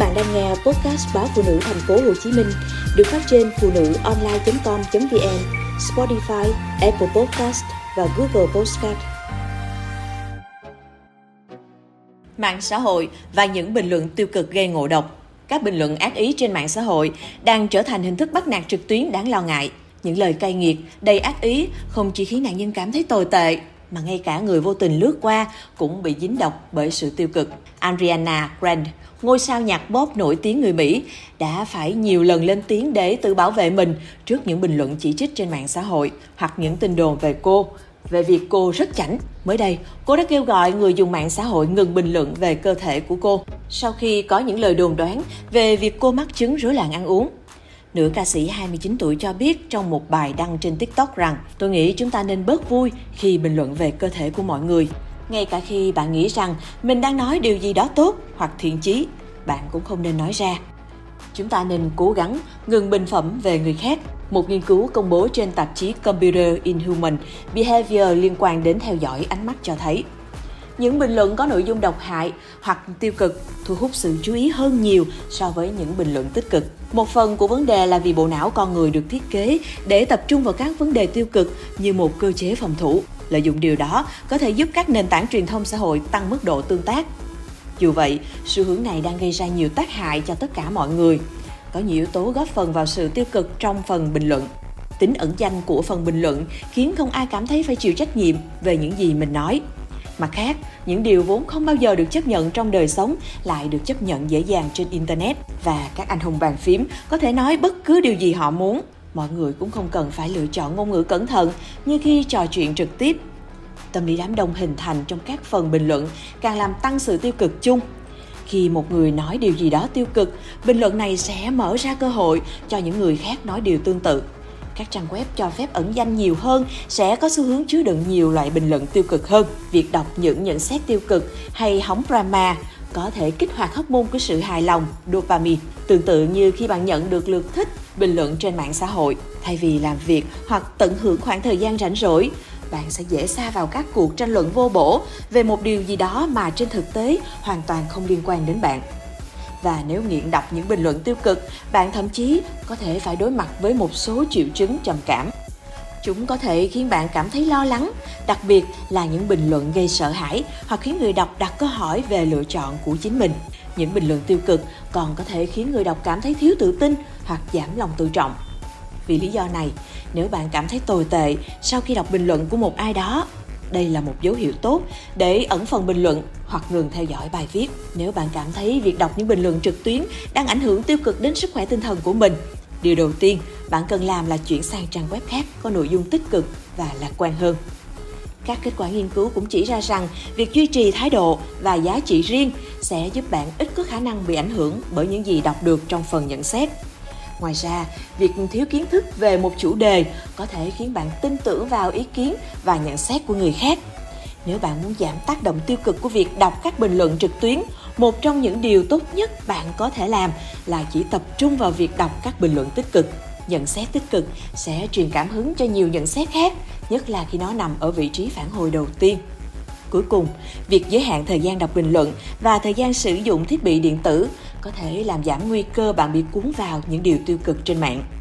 bạn đang nghe podcast báo phụ nữ thành phố Hồ Chí Minh được phát trên phụ nữ online.com.vn, Spotify, Apple Podcast và Google Podcast. Mạng xã hội và những bình luận tiêu cực gây ngộ độc. Các bình luận ác ý trên mạng xã hội đang trở thành hình thức bắt nạt trực tuyến đáng lo ngại. Những lời cay nghiệt, đầy ác ý không chỉ khiến nạn nhân cảm thấy tồi tệ mà ngay cả người vô tình lướt qua cũng bị dính độc bởi sự tiêu cực. Ariana Grande, ngôi sao nhạc pop nổi tiếng người Mỹ, đã phải nhiều lần lên tiếng để tự bảo vệ mình trước những bình luận chỉ trích trên mạng xã hội hoặc những tin đồn về cô về việc cô rất chảnh. Mới đây, cô đã kêu gọi người dùng mạng xã hội ngừng bình luận về cơ thể của cô sau khi có những lời đồn đoán về việc cô mắc chứng rối loạn ăn uống. Nữ ca sĩ 29 tuổi cho biết trong một bài đăng trên TikTok rằng tôi nghĩ chúng ta nên bớt vui khi bình luận về cơ thể của mọi người. Ngay cả khi bạn nghĩ rằng mình đang nói điều gì đó tốt hoặc thiện chí, bạn cũng không nên nói ra. Chúng ta nên cố gắng ngừng bình phẩm về người khác. Một nghiên cứu công bố trên tạp chí Computer in Human Behavior liên quan đến theo dõi ánh mắt cho thấy những bình luận có nội dung độc hại hoặc tiêu cực thu hút sự chú ý hơn nhiều so với những bình luận tích cực. Một phần của vấn đề là vì bộ não con người được thiết kế để tập trung vào các vấn đề tiêu cực như một cơ chế phòng thủ. Lợi dụng điều đó có thể giúp các nền tảng truyền thông xã hội tăng mức độ tương tác. Dù vậy, xu hướng này đang gây ra nhiều tác hại cho tất cả mọi người. Có nhiều yếu tố góp phần vào sự tiêu cực trong phần bình luận. Tính ẩn danh của phần bình luận khiến không ai cảm thấy phải chịu trách nhiệm về những gì mình nói. Mặt khác, những điều vốn không bao giờ được chấp nhận trong đời sống lại được chấp nhận dễ dàng trên Internet và các anh hùng bàn phím có thể nói bất cứ điều gì họ muốn. Mọi người cũng không cần phải lựa chọn ngôn ngữ cẩn thận như khi trò chuyện trực tiếp. Tâm lý đám đông hình thành trong các phần bình luận càng làm tăng sự tiêu cực chung khi một người nói điều gì đó tiêu cực bình luận này sẽ mở ra cơ hội cho những người khác nói điều tương tự các trang web cho phép ẩn danh nhiều hơn sẽ có xu hướng chứa đựng nhiều loại bình luận tiêu cực hơn. Việc đọc những nhận xét tiêu cực hay hóng drama có thể kích hoạt hormone của sự hài lòng, dopamine. Tương tự như khi bạn nhận được lượt thích, bình luận trên mạng xã hội, thay vì làm việc hoặc tận hưởng khoảng thời gian rảnh rỗi, bạn sẽ dễ xa vào các cuộc tranh luận vô bổ về một điều gì đó mà trên thực tế hoàn toàn không liên quan đến bạn và nếu nghiện đọc những bình luận tiêu cực, bạn thậm chí có thể phải đối mặt với một số triệu chứng trầm cảm. Chúng có thể khiến bạn cảm thấy lo lắng, đặc biệt là những bình luận gây sợ hãi hoặc khiến người đọc đặt câu hỏi về lựa chọn của chính mình. Những bình luận tiêu cực còn có thể khiến người đọc cảm thấy thiếu tự tin hoặc giảm lòng tự trọng. Vì lý do này, nếu bạn cảm thấy tồi tệ sau khi đọc bình luận của một ai đó đây là một dấu hiệu tốt để ẩn phần bình luận hoặc ngừng theo dõi bài viết. Nếu bạn cảm thấy việc đọc những bình luận trực tuyến đang ảnh hưởng tiêu cực đến sức khỏe tinh thần của mình, điều đầu tiên bạn cần làm là chuyển sang trang web khác có nội dung tích cực và lạc quan hơn. Các kết quả nghiên cứu cũng chỉ ra rằng việc duy trì thái độ và giá trị riêng sẽ giúp bạn ít có khả năng bị ảnh hưởng bởi những gì đọc được trong phần nhận xét. Ngoài ra, việc thiếu kiến thức về một chủ đề có thể khiến bạn tin tưởng vào ý kiến và nhận xét của người khác. Nếu bạn muốn giảm tác động tiêu cực của việc đọc các bình luận trực tuyến, một trong những điều tốt nhất bạn có thể làm là chỉ tập trung vào việc đọc các bình luận tích cực. Nhận xét tích cực sẽ truyền cảm hứng cho nhiều nhận xét khác, nhất là khi nó nằm ở vị trí phản hồi đầu tiên. Cuối cùng, việc giới hạn thời gian đọc bình luận và thời gian sử dụng thiết bị điện tử có thể làm giảm nguy cơ bạn bị cuốn vào những điều tiêu cực trên mạng.